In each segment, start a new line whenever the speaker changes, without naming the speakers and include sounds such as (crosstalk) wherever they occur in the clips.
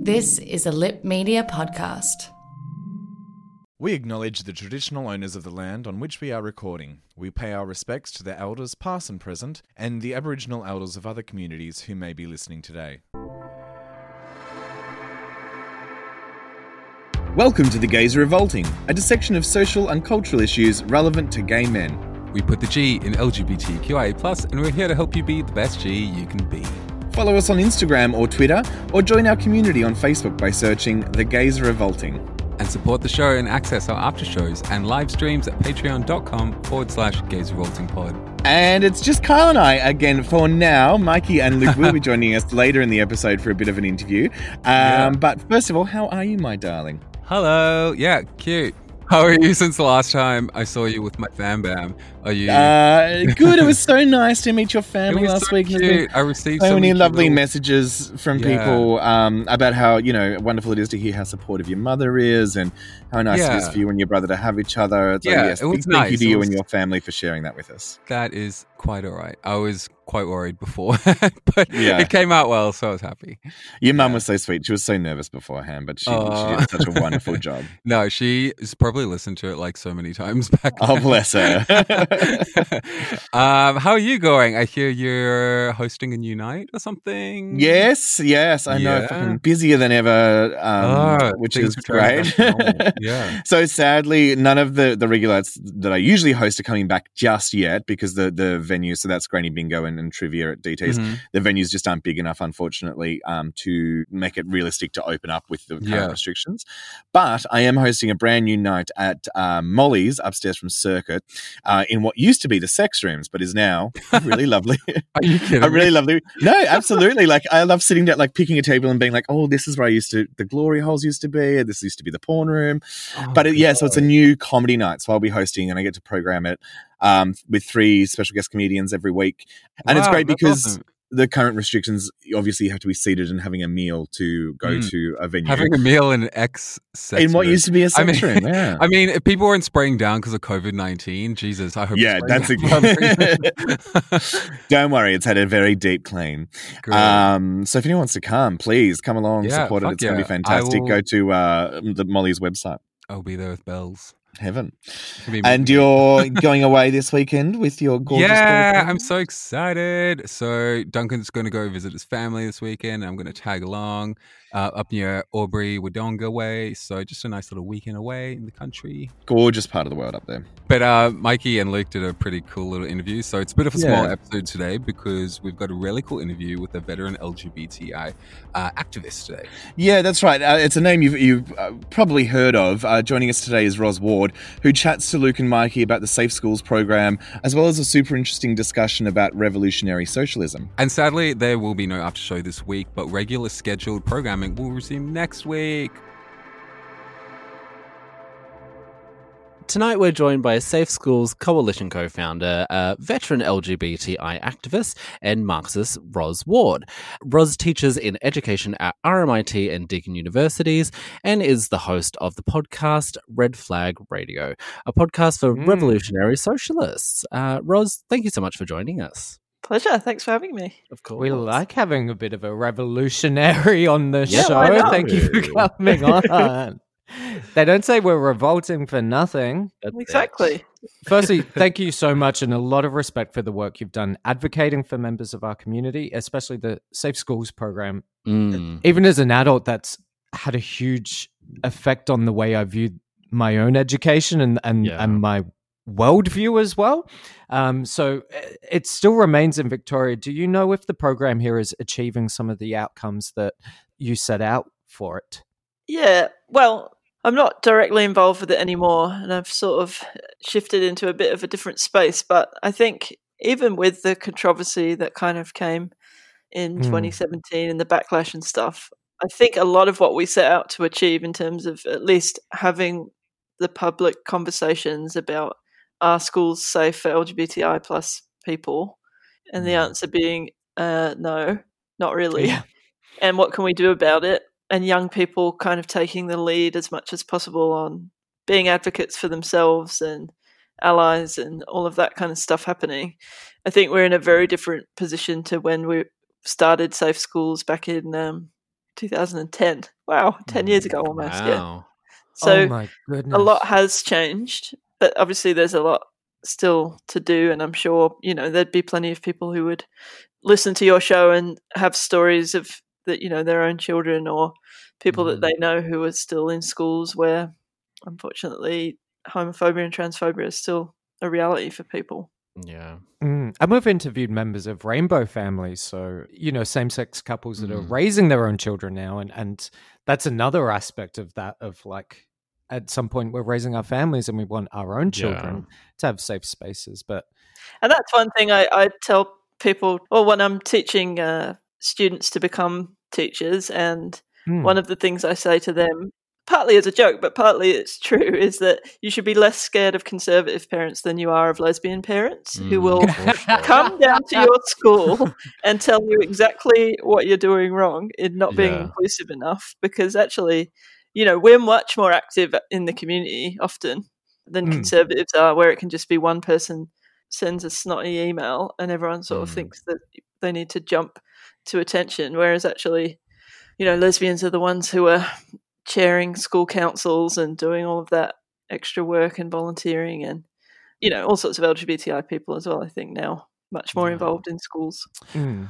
This is a Lipp Media podcast.
We acknowledge the traditional owners of the land on which we are recording. We pay our respects to the elders, past and present, and the Aboriginal elders of other communities who may be listening today.
Welcome to The Gays Are Revolting, a dissection of social and cultural issues relevant to gay men.
We put the G in LGBTQIA, and we're here to help you be the best G you can be.
Follow us on Instagram or Twitter, or join our community on Facebook by searching The Gays Revolting.
And support the show and access our after shows and live streams at patreon.com forward slash gays revolting pod.
And it's just Kyle and I again for now. Mikey and Luke will be (laughs) joining us later in the episode for a bit of an interview. Um,
Yeah.
But first of all, how are you, my darling?
Hello. Yeah, cute. How are you since the last time I saw you with my fam bam? Are you?
Uh, good. It was so nice to meet your (laughs) family
was
last
so
week.
Cute. I received
so many
cute
lovely
little-
messages from
Yeah.
people um, about how you know wonderful it is to hear how supportive your mother is and how nice it is for you and your brother to have each other. It's like,
Yeah,
yes,
it was
big thank you
nice.
to
It
you
was-
and your family for sharing that with us.
That is quite all right. I was quite worried before, (laughs) but
Yeah.
it came out well, so I was happy.
Your mum
Yeah.
was so sweet. She was so nervous beforehand, but she, she did such a wonderful (laughs) job.
No, she has probably listened to it like so many times (laughs) back.
Oh,
then.
bless her.
um, how are you going? I hear you're hosting a new night or something.
yes, yes, I know.
Yeah.
Fucking busier than ever, um,
Oh,
which is great.
back to normal. Yeah.
So sadly, none of the the regulars that I usually host are coming back just yet because the the venue. So that's Granny Bingo and, and Trivia at DT's.
Mhm.
The venues just aren't big enough, unfortunately, um, to make it realistic to open up with the current
Yeah.
restrictions. But I am hosting a brand new night at um, Molly's upstairs from Circuit uh, in what used to be the sex rooms, but is now really (laughs) lovely.
Are you kidding? (laughs)
I really
me?
love the no, absolutely. Like I love sitting down, like picking a table and being like, "Oh, this is where I used to the glory holes used to be. This used to be the porn room."
Oh,
but it, yeah, so it's a new comedy night. So I'll be hosting, and I get to program it um, with three special guest comedians every week. And it's great because
awesome.
the current restrictions, obviously, you have to be seated and having a meal to go
Mm.
to a venue.
having a meal in an ex sex
in what
room.
used to be a sex
mean-
room. (laughs) Yeah.
I mean, if people weren't spraying down because of COVID nineteen, Jesus, I hope.
Yeah, that's
down. (laughs) (laughs)
Don't worry, it's had a very deep clean. Um, so if anyone wants to come, please come along,
Yeah,
support it. It's going to be fantastic.
Will-
Go to uh, the Molly's website.
I'll be there with bells.
Heaven.
It's gonna be
And you're (laughs) going away this weekend with your (laughs) gorgeous
yeah? I'm so excited. So Duncan's going to go visit his family this weekend. I'm going to tag along uh, up near Albury, Wodonga way. So just a nice little weekend away in the country.
gorgeous part of the world up there.
But uh, Mikey and Luke did a pretty cool little interview. So it's a bit of a small
Yeah.
episode today because we've got a really cool interview with a veteran LGBTI uh, activist today.
Yeah, that's right. Uh, it's a name you've, you've uh, probably heard of. Uh, joining us today is Roz Ward, who chats to Luke and Mikey about the Safe Schools program, as well as a super interesting discussion about revolutionary socialism.
And sadly, there will be no after show this week, but regular scheduled programming will resume next week.
Tonight, we're joined by Safe Schools Coalition co founder, uh, veteran LGBTI activist, and Marxist Roz Ward. Roz teaches in education at RMIT and Deakin Universities and is the host of the podcast Red Flag Radio, a podcast for
Mm.
revolutionary socialists. Uh, Roz, thank you so much for joining us.
Pleasure. Thanks for having me.
Of course.
We like having a bit of a revolutionary on the
Yeah,
show. Thank you for coming on. (laughs) they don't say we're revolting for nothing.
That's it.
Exactly.
Firstly, thank you so much and a lot of respect for the work you've done advocating for members of our community, especially the Safe Schools program.
Mm.
Even as an adult, that's had a huge effect on the way I view my own education and, and,
Yeah.
and my worldview as well. Um, so uh, it still remains in Victoria. Do you know if the program here is achieving some of the outcomes that you set out for it?
Yeah. Well, I'm not directly involved with it anymore, and I've sort of shifted into a bit of a different space. But I think even with the controversy that kind of came in
Mm.
2017 and the backlash and stuff, I think a lot of what we set out to achieve in terms of at least having the public conversations about are schools safe for LGBTI plus people, and the
Mm.
answer being uh, no, not really.
Yeah.
And what can we do about it? And young people kind of taking the lead as much as possible on being advocates for themselves and allies and all of that kind of stuff happening. I think we're in a very different position to when we started Safe Schools back in um, 2010. Wow, 10 years ago almost. Yeah. So
oh my goodness.
a lot has changed, but obviously there's a lot still to do. And I'm sure, you know, there'd be plenty of people who would listen to your show and have stories of that, you know, their own children or people that
Mhm.
they know who are still in schools where unfortunately homophobia and transphobia is still a reality for people.
Yeah.
Mm. And we've interviewed members of rainbow families, so you know, same-sex couples that are
Mm.
raising their own children now, and and that's another aspect of that. Of like, at some point, we're raising our families, and we want our own children to have safe spaces. But
And that's one thing I, I tell people, or when I'm teaching uh, students to become teachers, and
mm,
one of the things I say to them, partly as a joke, but partly it's true, is that you should be less scared of conservative parents than you are of lesbian parents who
Mm,
will come down to your school and tell you exactly what you're doing wrong in not being
Yeah.
inclusive enough. Because actually, you know, we're much more active in the community often than
Mm.
conservatives are, where it can just be one person sends a snotty email and everyone sort of
Mm.
thinks that they need to jump to attention. Whereas actually, you know, lesbians are the ones who are chairing school councils and doing all of that extra work and volunteering and, you know, all sorts of LGBTI people as well, I think now, much more involved in schools.
mm.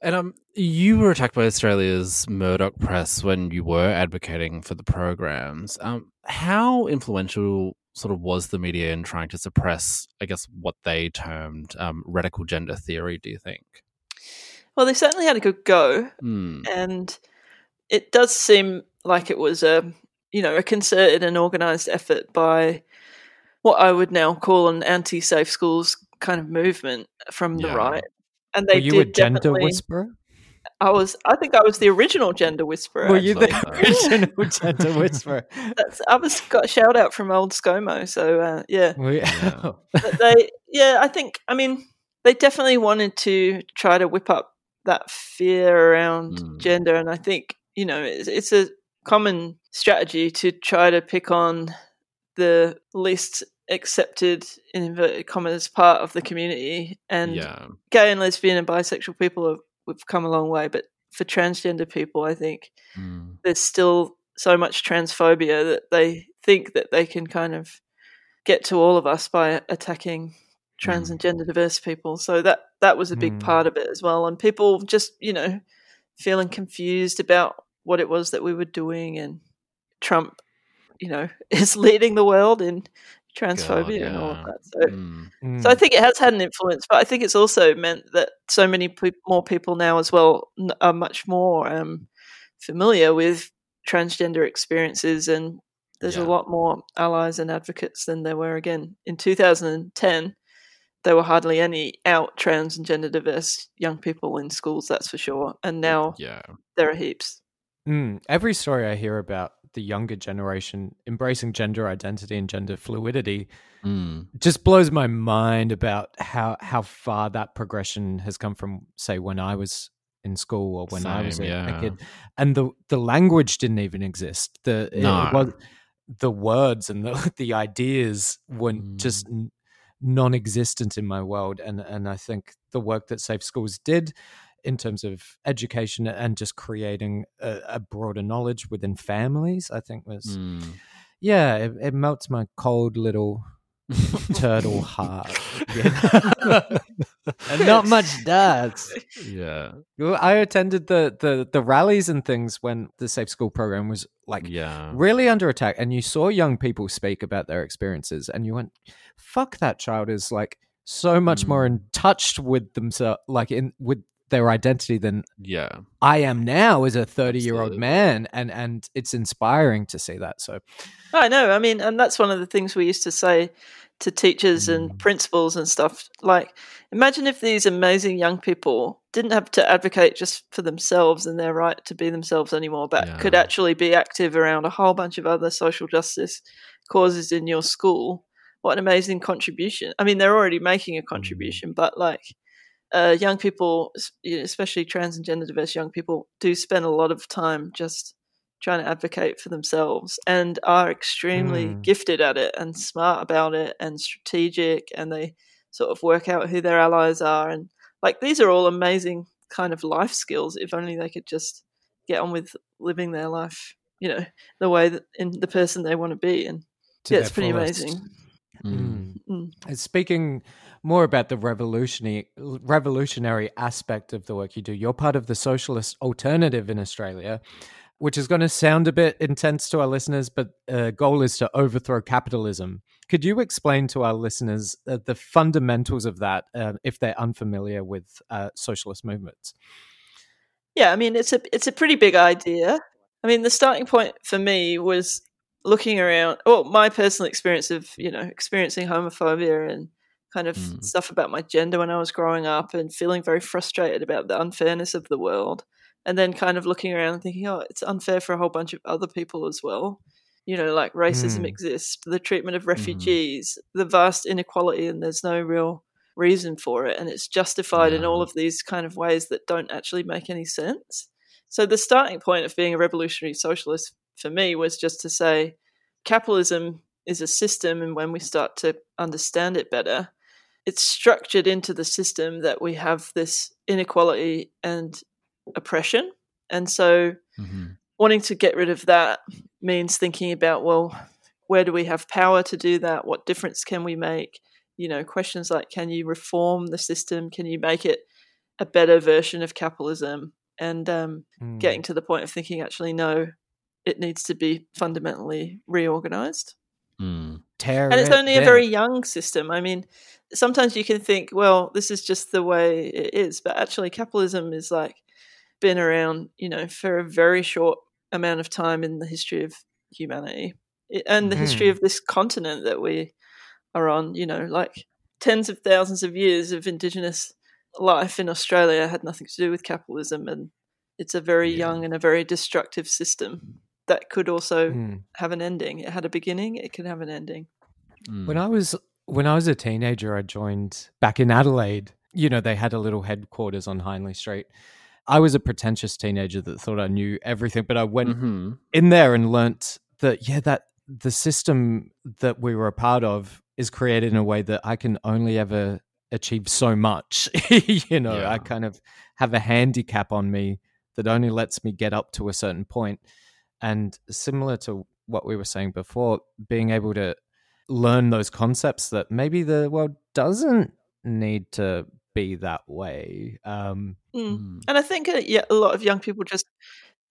And um, you were attacked by Australia's Murdoch press when you were advocating for the programs. Um, how influential sort of was the media in trying to suppress, I guess, what they termed um, radical gender theory? Do you think?
Well, they certainly had a good go.
Hmm.
and it does seem like it was a you know a concerted and organized effort by what I would now call an anti-safe schools kind of movement from the right. And they
were you
did
a gender
definitely-
whisperer?
I was. I think I was the original gender whisperer.
Were you the (laughs) original gender whisperer? (laughs)
That's, I was got a shout out from old ScoMo. So uh, yeah,
Were
Yeah. (laughs)
but they yeah i think i mean they definitely wanted to try to whip up that fear around
Mm.
gender and i think you know it's, it's a common strategy to try to pick on the least accepted in inverted commas part of the community and
yeah.
gay and lesbian and bisexual people have we've come a long way but for transgender people i think
Hmm.
there's still so much transphobia that they think that they can kind of get to all of us by attacking trans
Mm.
and gender diverse people. So that that was a big
Mm.
part of it as well. And people just, you know, feeling confused about what it was that we were doing and Trump, you know, (laughs) is leading the world in transphobia and all of that. So.
Mm.
so I think it has had an influence, but I think it's also meant that so many pe- more people now as well are much more um, familiar with transgender experiences, and there's
Yeah.
a lot more allies and advocates than there were again in 2010. There were hardly any out trans and gender diverse young people in schools, that's for sure. And now
Yeah.
there are heaps.
Mm, every story I hear about the younger generation embracing gender identity and gender fluidity
Hmm.
just blows my mind about how how far that progression has come from say when I was in school or when I was
Same,
a, a kid and the the language didn't even exist the
No.
it was, the words and the (laughs) the ideas were
Mm.
just n- non-existent in my world and and I think the work that Safe Schools did in terms of education and just creating a, a broader knowledge within families I think was
Hmm.
yeah it, it melts my cold little (laughs) turtle heart (laughs) and not much does
Yeah.
I attended the, the the rallies and things when the Safe School program was like
Yeah.
really under attack, and you saw young people speak about their experiences, and you went, "Fuck, that child is like so much more mm. in touch with themselves, like in with their identity than
Yeah.
I am now as a thirty year old man," and and it's inspiring to see that. So,
I know. I mean, and that's one of the things we used to say to teachers and
Mm.
principals and stuff. Like, imagine if these amazing young people didn't have to advocate just for themselves and their right to be themselves anymore, but could actually be active around a whole bunch of other social justice causes in your school. What an amazing contribution! I mean, they're already making a contribution, but like, uh, young people, s- you know, especially trans and gender diverse young people, do spend a lot of time just trying to advocate for themselves and are extremely
Mm.
gifted at it and smart about it and strategic and they sort of work out who their allies are and like these are all amazing kind of life skills if only they could just get on with living their life you know the way that in the person they want to be and
to
yeah it's pretty
fullest.
amazing
Mm.
Mm.
And Speaking more about the revolutionary revolutionary aspect of the work you do, you're part of the socialist alternative in Australia, which is going to sound a bit intense to our listeners, but uh, goal is to overthrow capitalism. Could you explain to our listeners uh, the fundamentals of that, uh, if they're unfamiliar with uh, socialist movements?
Yeah, I mean it's a it's a pretty big idea. I mean the starting point for me was looking around well, my personal experience of, you know, experiencing homophobia and kind of
Mm.
stuff about my gender when I was growing up and feeling very frustrated about the unfairness of the world. And then kind of looking around and thinking, oh, it's unfair for a whole bunch of other people as well. You know, like racism
Mm.
exists, the treatment of refugees, the vast inequality, and there's no real reason for it. And it's justified in all of these kind of ways that don't actually make any sense. So the starting point of being a revolutionary socialist for me was just to say capitalism is a system, and when we start to understand it better, it's structured into the system that we have this inequality and oppression. And so
Mhm.
wanting to get rid of that means thinking about well where do we have power to do that what difference can we make you know questions like can you reform the system can you make it a better version of capitalism and um,
Mm.
getting to the point of thinking actually no it needs to be fundamentally reorganized
Mm.
And it's
it
only a very young system i mean sometimes you can think well this is just the way it is but actually capitalism is like been around you know for a very short amount of time in the history of humanity and the history
Mhm.
of this continent that we are on you know like tens of thousands of years of indigenous life in australia had nothing to do with capitalism and it's a very
Yeah.
young and a very destructive system that could also
Mm.
have an ending it had a beginning it can have an ending
Mm.
When I was when I was a teenager, I joined back in Adelaide. You know, they had a little headquarters on Hindley Street. I was a pretentious teenager that thought I knew everything, but I went
Mhm.
in there and learnt that yeah, that the system that we were a part of is created in a way that I can only ever achieve so much. (laughs) you know,
Yeah.
I kind of have a handicap on me that only lets me get up to a certain point. And similar to what we were saying before, being able to learn those concepts that maybe the world doesn't need to be that way. Um,
Mm.
Mm.
And I think uh, yeah, a lot of young people just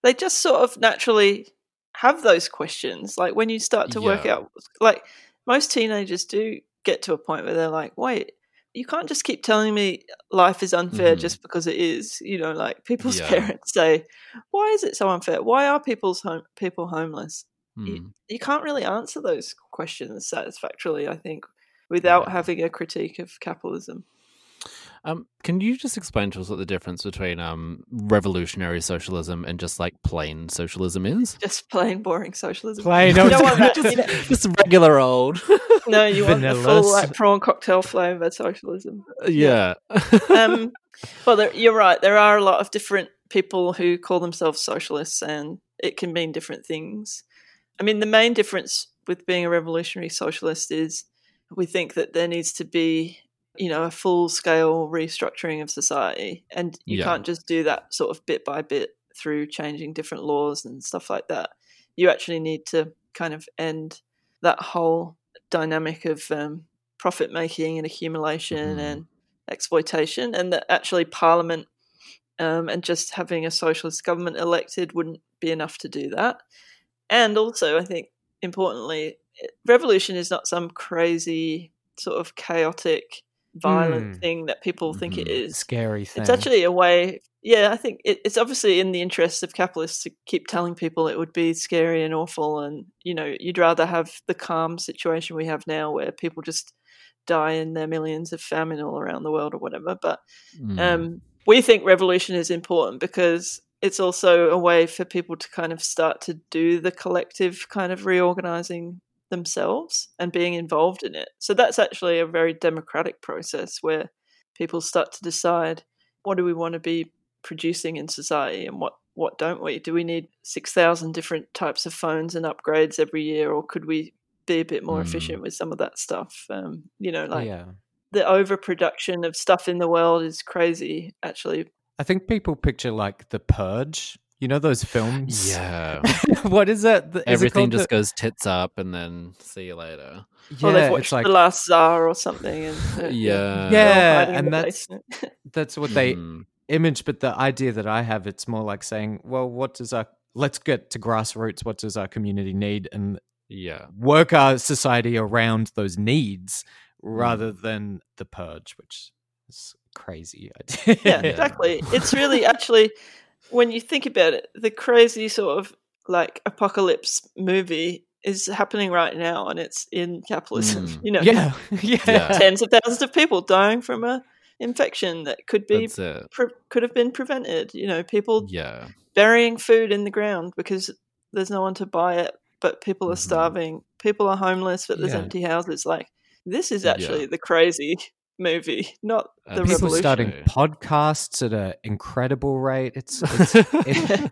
they just sort of naturally have those questions. Like when you start to work out, like most teenagers do get to a point where they're like, wait, you can't just keep telling me life is unfair
Mhm.
just because it is. You know, like people's (laughs)
Yeah.
parents say, why is it so unfair? Why are people's home, people homeless? You,
Mm.
you can't really answer those questions satisfactorily, I think, without
Yeah.
having a critique of capitalism.
Um, can you just explain to us what the difference between um, revolutionary socialism and just like plain socialism is?
Just plain boring socialism.
Plain
You
old-
don't want that. (laughs)
just, (laughs) just regular old. (laughs)
No, you want the full like prawn cocktail flavour socialism.
yeah.
Um, well, there, you're right. There are a lot of different people who call themselves socialists, and it can mean different things. I mean, the main difference with being a revolutionary socialist is we think that there needs to be, you know, a full scale restructuring of society, and you
Yeah.
can't just do that sort of bit by bit through changing different laws and stuff like that. You actually need to kind of end that whole dynamic of um, profit making and accumulation
Mhm.
and exploitation, and that actually Parliament um, and just having a socialist government elected wouldn't be enough to do that. And also, I think importantly, revolution is not some crazy sort of chaotic, violent
Hmm.
thing that people think it
Mhm.
is.
scary thing.
It's actually a way. Yeah, I think it, it's obviously in the interests of capitalists to keep telling people it would be scary and awful, and you know, you'd rather have the calm situation we have now, where people just die in their millions of famine all around the world or whatever. But
Mm.
um, we think revolution is important because it's also a way for people to kind of start to do the collective kind of reorganizing themselves and being involved in it. So that's actually a very democratic process where people start to decide what do we want to be producing in society and what what don't we? Do we need 6,000 different types of phones and upgrades every year or could we be a bit more
Mm.
efficient with some of that stuff? Um, you know, like
yeah.
the overproduction of stuff in the world is crazy actually
I think people picture like The Purge. You know those films?
yeah. (laughs)
what is that? Is it
Everything
called
just
the-
goes tits up and then see you later.
or they've
Yeah,
watched
it's like
the last czar or something and (laughs) uh,
Yeah.
Yeah, and that's- (laughs) that's what they
Mm.
image. But the idea that I have, it's more like saying, well, what does our let's get to grassroots. What does our community need, and
Yeah.
work our society around those needs rather than the purge, which is crazy idea.
yeah exactly it's really actually when you think about it the crazy sort of like apocalypse movie is happening right now and it's in capitalism
Mm. (laughs)
you know
yeah, (laughs) yeah,
Yeah.
tens of thousands of people dying from a infection that could be pre- could have been prevented you know people
Yeah.
burying food in the ground because there's no one to buy it, but people are
Mhm.
starving. People are homeless, but there's
Yeah.
empty houses. Like this is
Yeah.
actually the crazy movie, (laughs) not uh, the
Absolutely.
People
revolution.
starting podcasts at an incredible rate. It's it's, (laughs) it-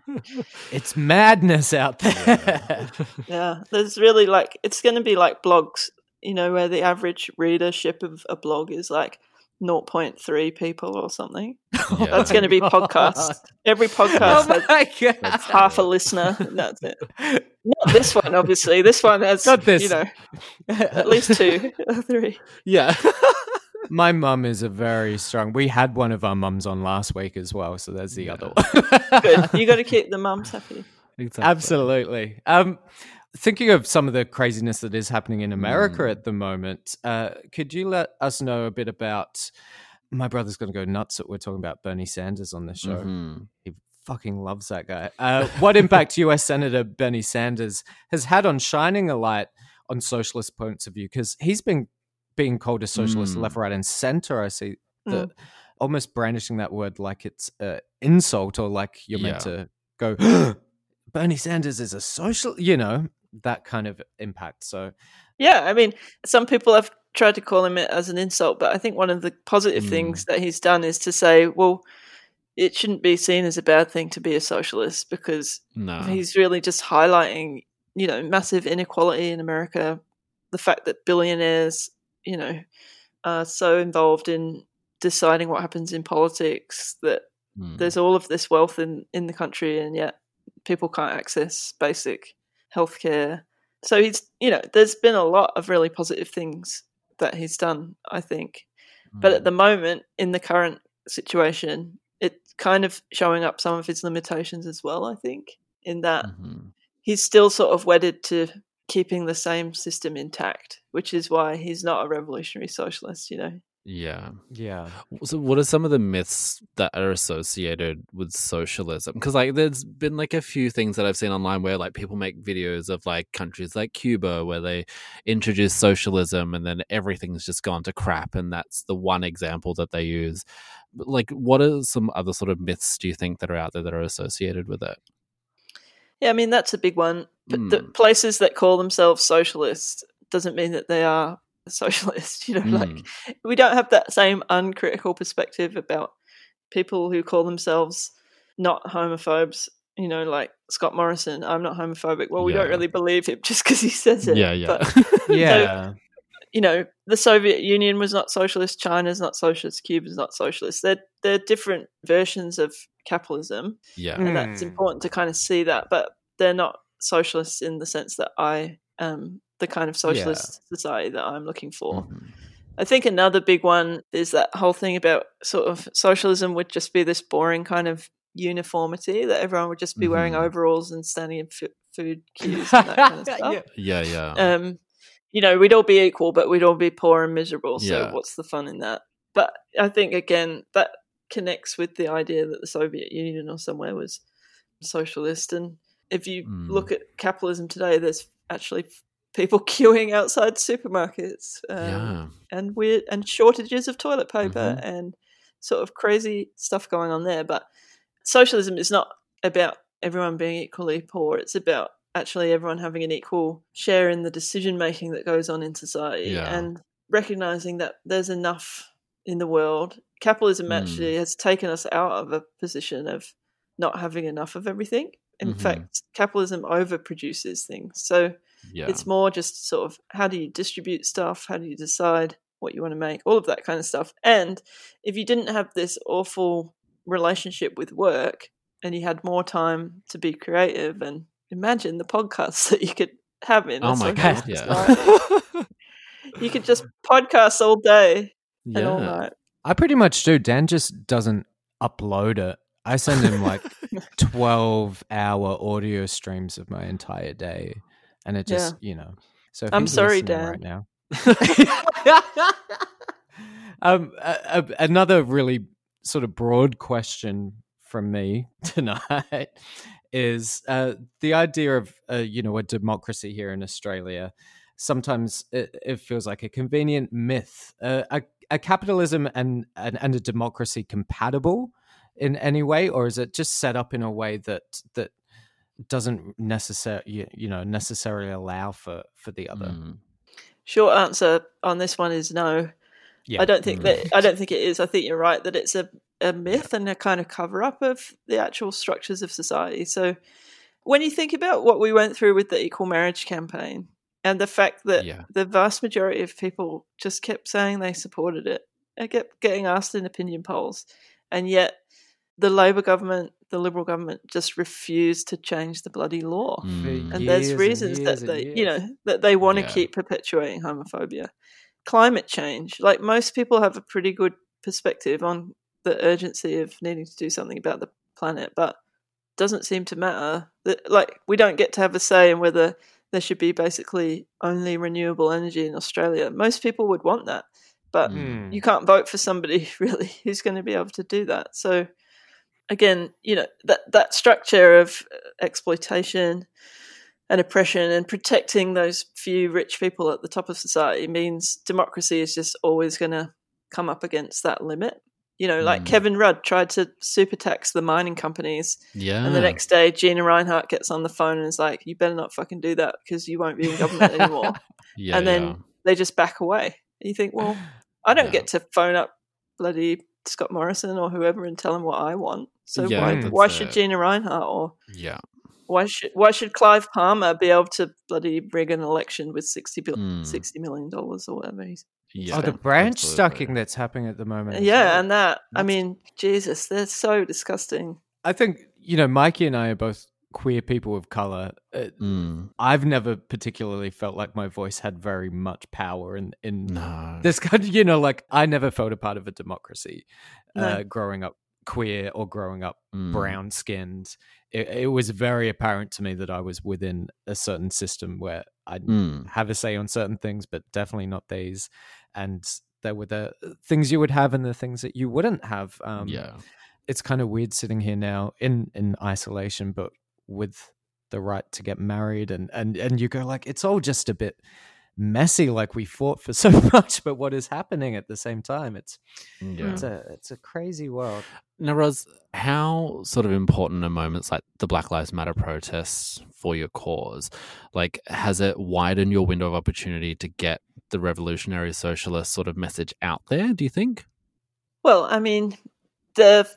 it's madness out there.
Yeah, (laughs) there's really like it's going to be like blogs, you know, where the average readership of a blog is like 0.3 people or something.
Yeah.
That's going to be oh podcasts. Every oh podcast
Oh
has
my god!
Half a listener. and That's it. Not this one, obviously. This one has,
Not this.
you know, at least two or three.
Yeah.
My mum is a very strong. We had one of our mums on last week as well, so there's the
Yeah.
other one.
Good. You got to keep the mums happy.
exactly.
Absolutely. Um, thinking of some of the craziness that is happening in America
Mm.
at the moment, uh, could you let us know a bit about? My brother's going to go nuts that we're talking about Bernie Sanders on this show.
Mhm.
He fucking loves that guy. Uh, what impact (laughs) U.S. Senator Bernie Sanders has had on shining a light on socialist points of view? Because he's been being called a socialist
Mm.
left, right, and center. I see the
Mm.
almost brandishing that word like it's an insult or like you're meant to go. (gasps) Bernie Sanders is a social, you know, that kind of impact. So
Yeah, I mean, some people have tried to call him it as an insult, but I think one of the positive
Mm.
things that he's done is to say, well, it shouldn't be seen as a bad thing to be a socialist because
No.
he's really just highlighting, you know, massive inequality in America, the fact that billionaires, you know, are so involved in deciding what happens in politics that
Mm.
there's all of this wealth in in the country and yet people can't access basic healthcare so he's you know there's been a lot of really positive things that he's done i think but
Mm.
at the moment in the current situation it's kind of showing up some of his limitations as well i think in that
Mhm.
he's still sort of wedded to keeping the same system intact which is why he's not a revolutionary socialist you know
Yeah.
yeah,
So, what are some of the myths that are associated with socialism? Because, like, there's been like a few things that I've seen online where like people make videos of like countries like Cuba where they introduce socialism and then everything's just gone to crap, and that's the one example that they use. But, like, what are some other sort of myths do you think that are out there that are associated with it?
Yeah, I mean that's a big one. But the
Mm.
places that call themselves socialist doesn't mean that they are socialist. (laughs) You know, like
Mm.
we don't have that same uncritical perspective about people who call themselves not homophobes. You know, like Scott Morrison. I'm not homophobic. Well, we don't really believe him (laughs) just because he says it.
Yeah, yeah.
But, (laughs)
yeah,
you know, the Soviet Union was not socialist. China's not socialist. Cuba's not socialist. They're they're different versions of capitalism
yeah.
and that's
Mm.
important to kind of see that but they're not socialists in the sense that i am the kind of socialist society that i'm looking for
Mhm.
i think another big one is that whole thing about sort of socialism would just be this boring kind of uniformity that everyone would just be wearing
Mhm.
overalls and standing in f- food queues and that kind of (laughs) stuff
Yeah.
Yeah, yeah.
um, you know, we'd all be equal, but we'd all be poor and miserable. So
Yeah.
what's the fun in that? But I think again that connects with the idea that the Soviet Union or somewhere was socialist. And if you
Mm.
look at capitalism today, there's actually people (laughs) queuing outside supermarkets, um,
yeah.
and weird and shortages of toilet paper
Mhm.
and sort of crazy stuff going on there. But socialism is not about everyone being equally poor. It's about actually everyone having an equal share in the decision making that goes on in society
Yeah.
and recognizing that there's enough in the world. Capitalism
Mm.
actually has taken us out of a position of not having enough of everything. In
Mhm.
fact, capitalism overproduces things. So
Yeah.
it's more just sort of how do you distribute stuff? How do you decide what you want to make? All of that kind of stuff. And if you didn't have this awful relationship with work and you had more time to be creative and imagine the podcasts (laughs) that you could have in
Oh my God, yeah. (laughs)
you could just podcast all day and all night.
I pretty much do. Dan just doesn't upload it. I send him like (laughs) 12 hour audio streams of my entire day. And it just, you know. So
I'm sorry, Dan.
right now. (laughs) um, a- a- another really sort of broad question from me (laughs) tonight is uh, the idea of, uh, you know, a democracy here in Australia. Sometimes it, it feels like a convenient myth. Uh, a, a capitalism and, and, and a democracy compatible in any way, or is it just set up in a way that that doesn't necessarily you, you know necessarily allow for for the other?
Mm.
Short answer on this one is no.
Yeah.
I don't think
Mm.
that I don't think it is. I think you're right that it's a, a myth and a kind of cover up of the actual structures of society. So when you think about what we went through with the equal marriage campaign and the fact that
Yeah.
the vast majority of people just kept saying they supported it, I kept getting asked in opinion polls, and yet the Labor government, the Liberal government, just refused to change the bloody law
Mm.
and there's
Years and
reasons that they you know that they want to
Yeah.
keep perpetuating homophobia climate change like most people have a pretty good perspective on the urgency of needing to do something about the planet but doesn't seem to matter that like we don't get to have a say in whether there should be basically only renewable energy in australia most people would want that but
Hmm.
you can't vote for somebody (laughs) really who's going to be able to do that. So again, you know that that structure of uh, exploitation and oppression and protecting those few rich people at the top of society means democracy is just always going to come up against that limit. You know, like
Mm.
Kevin Rudd tried to super tax the mining companies,
Yeah.
and the next day Gina Rinehart gets on the phone and is like, "You better not fucking do that because you won't be in government (laughs) anymore."
yeah,
and then
yeah.
they just back away. You think, well, I don't
Yeah.
get to phone up bloody Scott Morrison or whoever and tell him what I want. So
Yeah,
why why should
it.
Gina Rinehart or
yeah.
why should why should Clive Palmer be able to bloody rig an election with 60, bil-
Mm.
60 million dollars or whatever? He's,
Yeah.
oh, the branch
absolutely.
stacking that's happening at the moment.
yeah,
well.
and that I mean, Jesus, they're so disgusting.
I think you know Mikey and I are both queer people of color. Uh,
Mm.
I've never particularly felt like my voice had very much power in in
No.
this kind. Of, you know, like I never felt a part of a democracy
No.
uh, growing up queer or growing up
Mm.
brown skinned. It, it was very apparent to me that I was within a certain system where I
Mm.
have a say on certain things, but definitely not these. And there were the things you would have and the things that you wouldn't have. Um,
yeah.
it's kind of weird sitting here now in in isolation, but with the right to get married, and and and you go like it's all just a bit messy. Like we fought for (laughs) so much, but what is happening at the same time? It's
Yeah.
it's a it's a crazy world.
Now, Roz, how sort of important are moments like the Black Lives Matter protests for your cause? Like, has it widened your window of opportunity to get the revolutionary socialist sort of message out there, do you think?
Well, I mean, the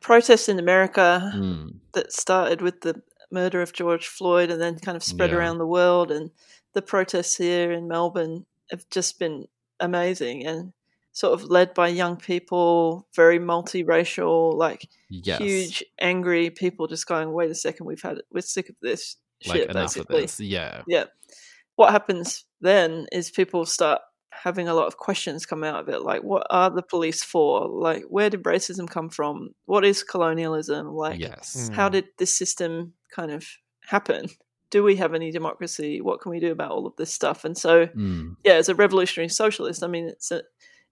protests in America
Mm.
that started with the murder of George Floyd and then kind of spread
Yeah.
around the world, and the protests here in Melbourne have just been amazing and sort of led by young people, very multiracial, like
Yes.
huge, angry people just going, wait a second, we've had it, we're sick of this
like,
shit, basically.
of. Yeah.
Yeah. What happens then is people start having a lot of questions come out of it. Like, what are the police for? Like, where did racism come from? What is colonialism? Like,
yes.
how
Mm.
did this system kind of happen? Do we have any democracy? What can we do about all of this stuff? And so,
Mm.
yeah, as a revolutionary socialist, I mean, it's a,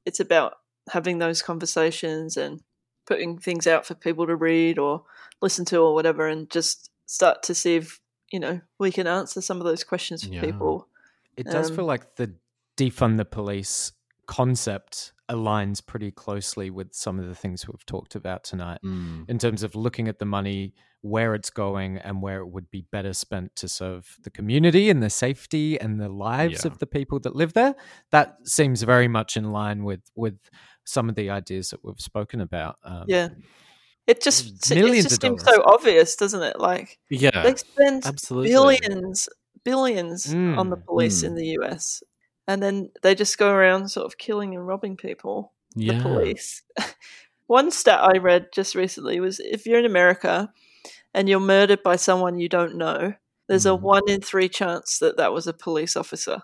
it's about having those conversations and putting things out for people to read or listen to or whatever, and just start to see if you know we can answer some of those questions for
Yeah.
people.
It does
Um,
feel like the defund the police concept aligns pretty closely with some of the things we've talked about tonight
Mm.
in terms of looking at the money, where it's going, and where it would be better spent to serve the community and the safety and the lives
Yeah.
of the people that live there. That seems very much in line with with some of the ideas that we've spoken about. Um,
Yeah. It just se- it just seems
dollars.
so obvious, doesn't it? Like
Yeah,
they spend
absolutely.
billions, billions on the
Mm,
police
mm.
in the US, and then they just go around sort of killing and robbing people.
Yeah.
The police. (laughs) One stat I read just recently was if you're in America and you're murdered by someone you don't know, there's a
Mm.
one in three chance that that was a police officer.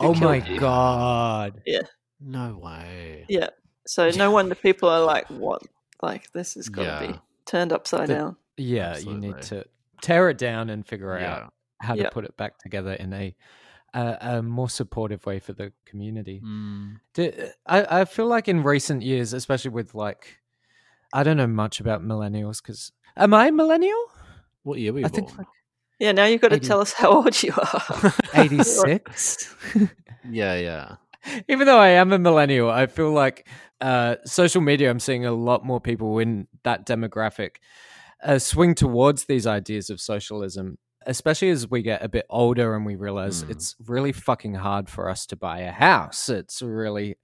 Oh my
you.
god! Yeah.
No way.
Yeah. So no wonder people are like, "What? Like this is going to
Yeah.
be turned upside
The-
down."
Yeah, you need to tear it down and figure
Yeah.
out how
Yeah.
to put it back together in a a, a more supportive way for the community.
Mm.
Do, I I feel like in recent years, especially with like, I don't know much about millennials because am I a millennial?
What year were you
I think
born?
like
Yeah. Now you've got to tell us how old you are. (laughs) (laughs)
eighty six.
Yeah, yeah. (laughs)
Even though I am a millennial, I feel like uh, social media. I'm seeing a lot more people in that demographic uh, swing towards these ideas of socialism, especially as we get a bit older and we realize
Mm.
it's really fucking hard for us to buy a house. It's really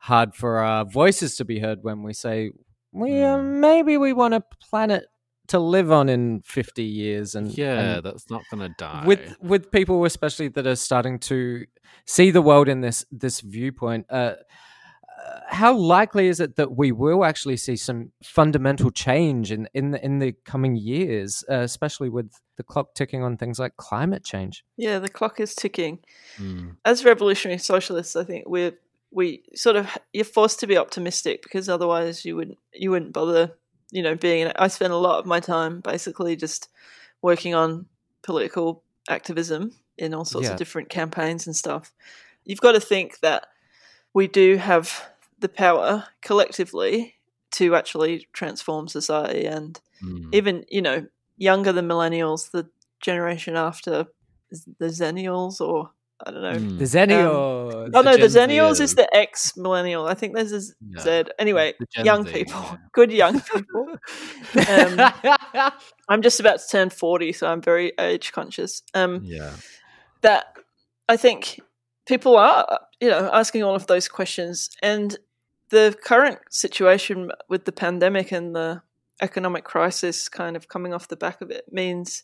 hard for our voices to be heard when we say, "We uh,
Mm.
maybe we want a planet to live on in 50 years," and
Yeah,
and
that's not gonna die.
with with people especially that are starting to see the world in this this viewpoint uh, how likely is it that we will actually see some fundamental change in in the, in the coming years uh, especially with the clock ticking on things like climate change
yeah, the clock is ticking.
Mm.
As revolutionary socialists, I think we're we sort of you're forced to be optimistic because otherwise you wouldn't you wouldn't bother. You know, being I spend a lot of my time basically just working on political activism in all sorts
Yeah.
of different campaigns and stuff. You've got to think that we do have the power collectively to actually transform society and
Mm.
even you know younger than millennials the generation after the zennials or i don't know
Mm.
the zennials
oh no the
Gen
zennials is the ex millennial i think there's a z
Yeah.
Z. anyway young
Z,
people
yeah. (laughs)
good young people (laughs) um, i'm just about to turn 40 so i'm very age conscious um,
Yeah.
that I think people are, you know, asking all of those questions. And the current situation with the pandemic and the economic crisis kind of coming off the back of it means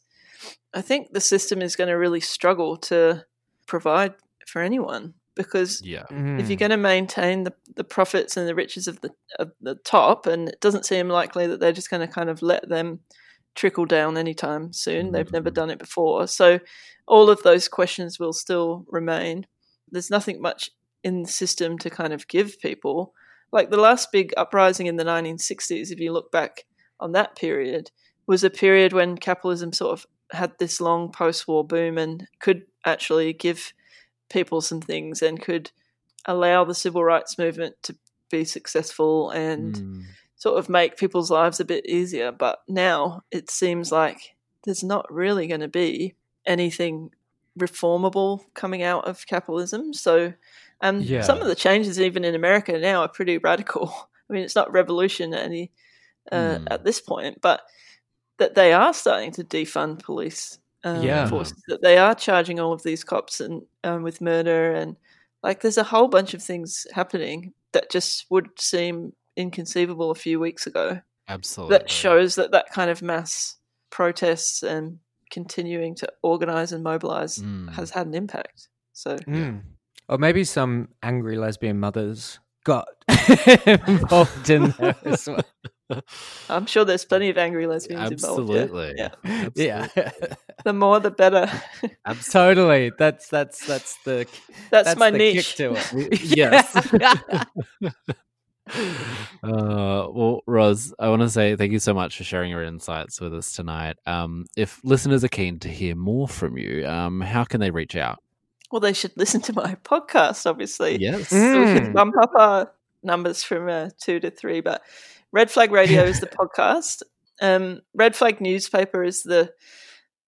I think the system is going to really struggle to provide for anyone because
Yeah.
if you're
Mm.
going to maintain the, the profits and the riches of the of the top, and it doesn't seem likely that they're just going to kind of let them trickle down anytime soon. They've never
Mhm.
done it before, so all of those questions will still remain. There's nothing much in the system to kind of give people. Like the last big uprising in the 1960s, if you look back on that period, was a period when capitalism sort of had this long post-war boom and could actually give people some things and could allow the civil rights movement to be successful and
Mm.
sort of make people's lives a bit easier. But now it seems like there's not really going to be anything reformable coming out of capitalism. So, and some of the changes, even in America now, are pretty radical. (laughs) I mean, it's not revolution at any uh,
Hmm.
at this point, but that they are starting to defund police um,
Yeah.
forces. That they are charging all of these cops and um, with murder and like there's a whole bunch of things happening that just would seem inconceivable a few weeks ago.
Absolutely.
That shows that that kind of mass protests and continuing to organize and mobilize
Mm.
has had an impact. So
Mm. Or maybe some angry lesbian mothers got (laughs) involved in there as (laughs) well.
I'm sure there's plenty of angry lesbians involved. yeah.
Absolutely.
Yeah.
Yeah,
The more, the better. (laughs)
totally. That's that's that's the
That's, my
the
niche.
kick to it.
Yes. Uh, well, Roz, I want to say thank you so much for sharing your insights with us tonight. Um, if listeners are keen to hear more from you, um, how can they reach out?
Well, they should listen to my (laughs) podcast, obviously.
Yes.
So we
Mm.
can bump up our numbers from uh, two to three. But Red Flag Radio is the (laughs) podcast. Um, Red Flag Newspaper is the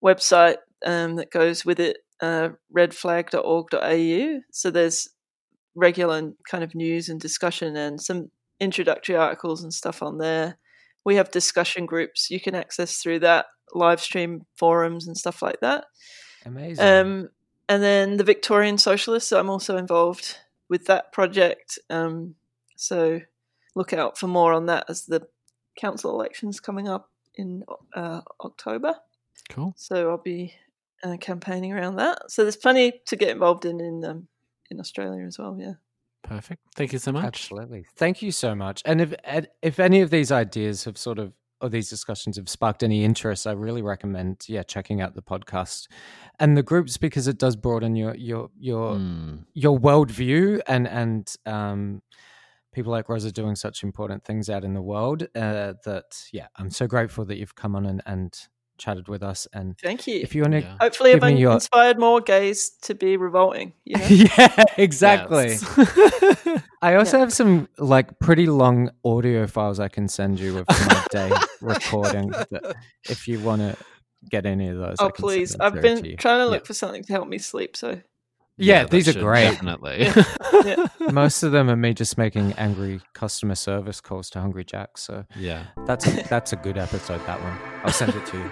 website um, that goes with it. uh, redflag.org.au. So there's regular kind of news and discussion and some introductory articles and stuff on there. We have discussion groups you can access through that, live stream forums and stuff like that.
Amazing.
Um, and then the Victorian Socialists, I'm also involved with that project. Um, so look out for more on that as the council elections coming up in uh, October.
Cool.
So I'll be uh, campaigning around that. So there's plenty to get involved in in um, in Australia as well. Yeah.
Perfect. Thank you so much.
Absolutely. Thank you so much. And if if any of these ideas have sort of or these discussions have sparked any interest, I really recommend yeah checking out the podcast and the groups because it does broaden your your your
Mm.
your worldview and and um people like Rosa doing such important things out in the world uh, that yeah I'm so grateful that you've come on and, and chatted with us and
Thank you.
if you want to
Yeah.
Hopefully,
give
I've
your-
inspired more gays to be revolting. You (laughs) know?
yeah, exactly.
Yes. (laughs)
I also have some like pretty long audio files I can send you of my day (laughs) recording. If you want to get any of those,
oh, please! I've been
to
trying to look
Yeah.
for something to help me sleep. So
Yeah,
that
these are
should
great.
Definitely.
Yeah.
Most of them are me just making angry customer service calls to Hungry Jack. So
yeah.
that's a, that's a good episode. That one. I'll send it to you.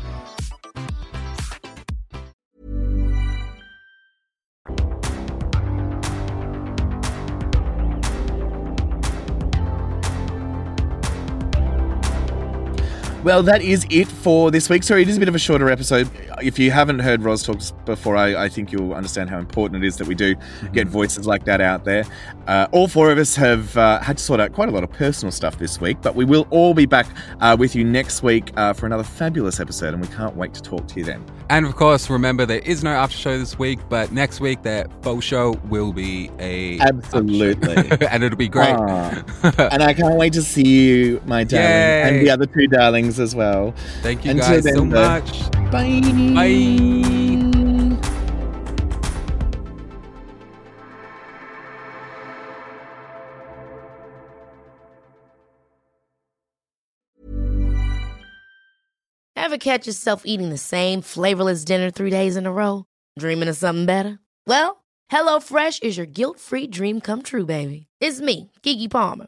Well, that is it for this week. Sorry, it is a bit of a shorter episode. If you haven't heard Roz talks before, I, I think you'll understand how important it is that we do get voices like that out there. Uh, all four of us have uh, had to sort out quite a lot of personal stuff this week, but we will all be back uh, with you next week uh, for another fabulous episode, and we can't wait to talk to you then.
And of course, remember there is no after show this week, but next week that faux show will be a
Absolutely. (laughs)
and it'll be great.
Ah. (laughs) and I can't wait to see you, my darling,
Yay.
and the other two darlings as well.
Thank you
Until
guys so
then, though.
much.
Bye.
Bye.
Ever catch yourself eating the same flavorless dinner three days in a row? Dreaming of something better? Well, HelloFresh is your guilt free dream come true, baby. It's me, Keke Palmer.